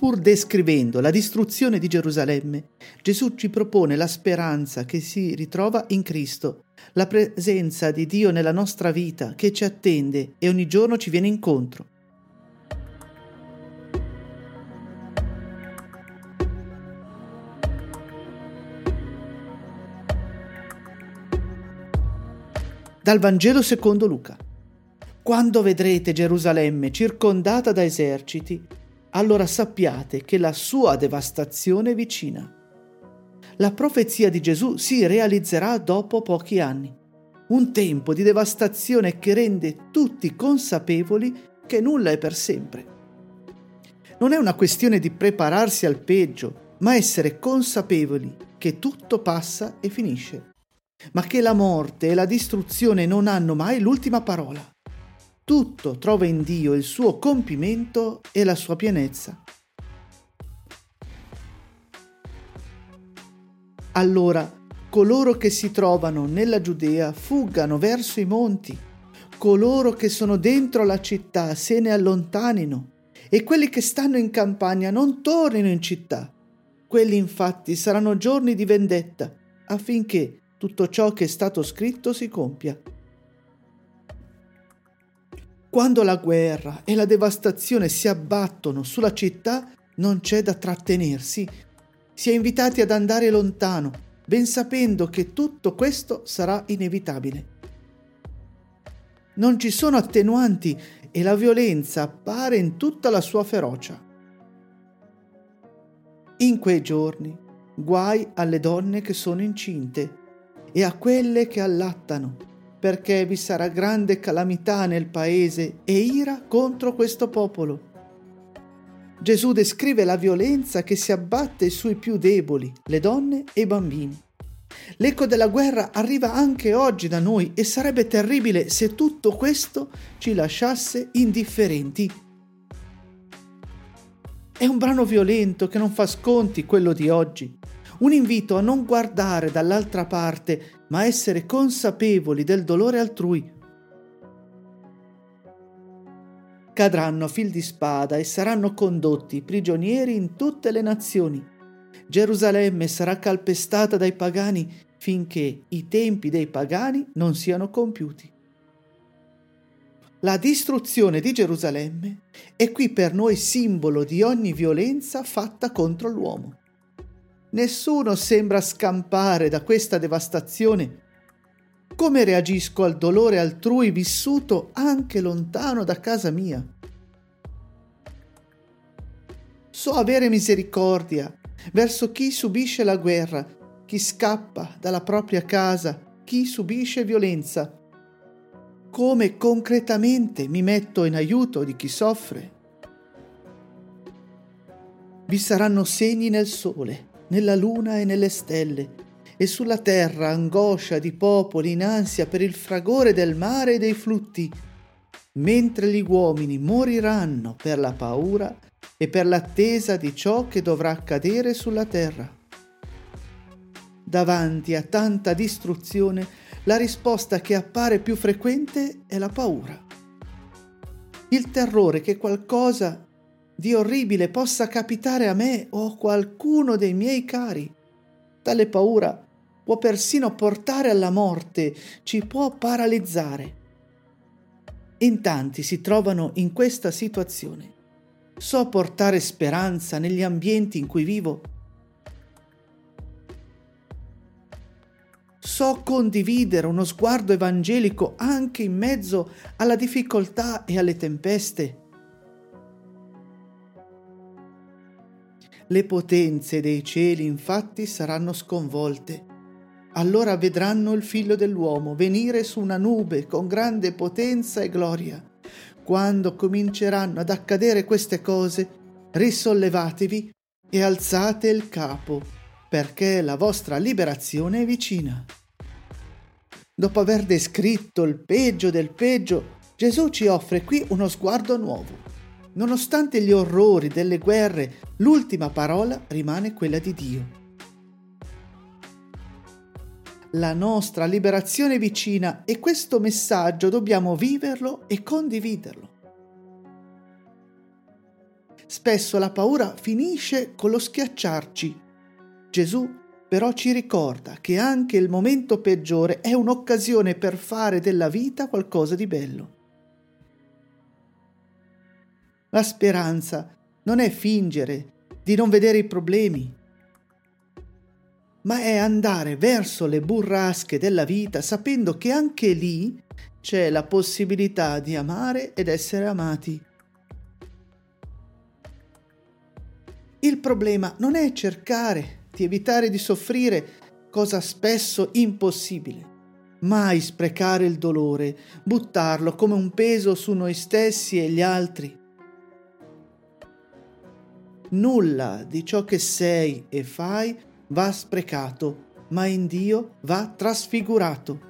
Pur descrivendo la distruzione di Gerusalemme, Gesù ci propone la speranza che si ritrova in Cristo, la presenza di Dio nella nostra vita che ci attende e ogni giorno ci viene incontro. Dal Vangelo secondo Luca. Quando vedrete Gerusalemme circondata da eserciti, allora sappiate che la sua devastazione è vicina. La profezia di Gesù si realizzerà dopo pochi anni. Un tempo di devastazione che rende tutti consapevoli che nulla è per sempre. Non è una questione di prepararsi al peggio, ma essere consapevoli che tutto passa e finisce, ma che la morte e la distruzione non hanno mai l'ultima parola tutto trova in Dio il suo compimento e la sua pienezza. Allora coloro che si trovano nella Giudea fuggano verso i monti, coloro che sono dentro la città se ne allontanino e quelli che stanno in campagna non tornino in città. Quelli infatti saranno giorni di vendetta affinché tutto ciò che è stato scritto si compia. Quando la guerra e la devastazione si abbattono sulla città, non c'è da trattenersi. Si è invitati ad andare lontano, ben sapendo che tutto questo sarà inevitabile. Non ci sono attenuanti e la violenza appare in tutta la sua ferocia. In quei giorni, guai alle donne che sono incinte e a quelle che allattano perché vi sarà grande calamità nel paese e ira contro questo popolo. Gesù descrive la violenza che si abbatte sui più deboli, le donne e i bambini. L'eco della guerra arriva anche oggi da noi e sarebbe terribile se tutto questo ci lasciasse indifferenti. È un brano violento che non fa sconti quello di oggi, un invito a non guardare dall'altra parte, ma essere consapevoli del dolore altrui. Cadranno a fil di spada e saranno condotti prigionieri in tutte le nazioni. Gerusalemme sarà calpestata dai pagani finché i tempi dei pagani non siano compiuti. La distruzione di Gerusalemme è qui per noi simbolo di ogni violenza fatta contro l'uomo. Nessuno sembra scampare da questa devastazione. Come reagisco al dolore altrui vissuto anche lontano da casa mia? So avere misericordia verso chi subisce la guerra, chi scappa dalla propria casa, chi subisce violenza. Come concretamente mi metto in aiuto di chi soffre? Vi saranno segni nel sole nella luna e nelle stelle, e sulla terra angoscia di popoli in ansia per il fragore del mare e dei flutti, mentre gli uomini moriranno per la paura e per l'attesa di ciò che dovrà accadere sulla terra. Davanti a tanta distruzione, la risposta che appare più frequente è la paura. Il terrore che qualcosa di orribile possa capitare a me o a qualcuno dei miei cari. Tale paura può persino portare alla morte, ci può paralizzare. In tanti si trovano in questa situazione. So portare speranza negli ambienti in cui vivo. So condividere uno sguardo evangelico anche in mezzo alla difficoltà e alle tempeste. Le potenze dei cieli infatti saranno sconvolte allora vedranno il figlio dell'uomo venire su una nube con grande potenza e gloria. Quando cominceranno ad accadere queste cose, risollevatevi e alzate il capo, perché la vostra liberazione è vicina. Dopo aver descritto il peggio del peggio, Gesù ci offre qui uno sguardo nuovo. Nonostante gli orrori delle guerre, l'ultima parola rimane quella di Dio la nostra liberazione vicina e questo messaggio dobbiamo viverlo e condividerlo. Spesso la paura finisce con lo schiacciarci. Gesù però ci ricorda che anche il momento peggiore è un'occasione per fare della vita qualcosa di bello. La speranza non è fingere di non vedere i problemi, ma è andare verso le burrasche della vita sapendo che anche lì c'è la possibilità di amare ed essere amati. Il problema non è cercare di evitare di soffrire, cosa spesso impossibile. Mai sprecare il dolore, buttarlo come un peso su noi stessi e gli altri. Nulla di ciò che sei e fai va sprecato, ma in Dio va trasfigurato.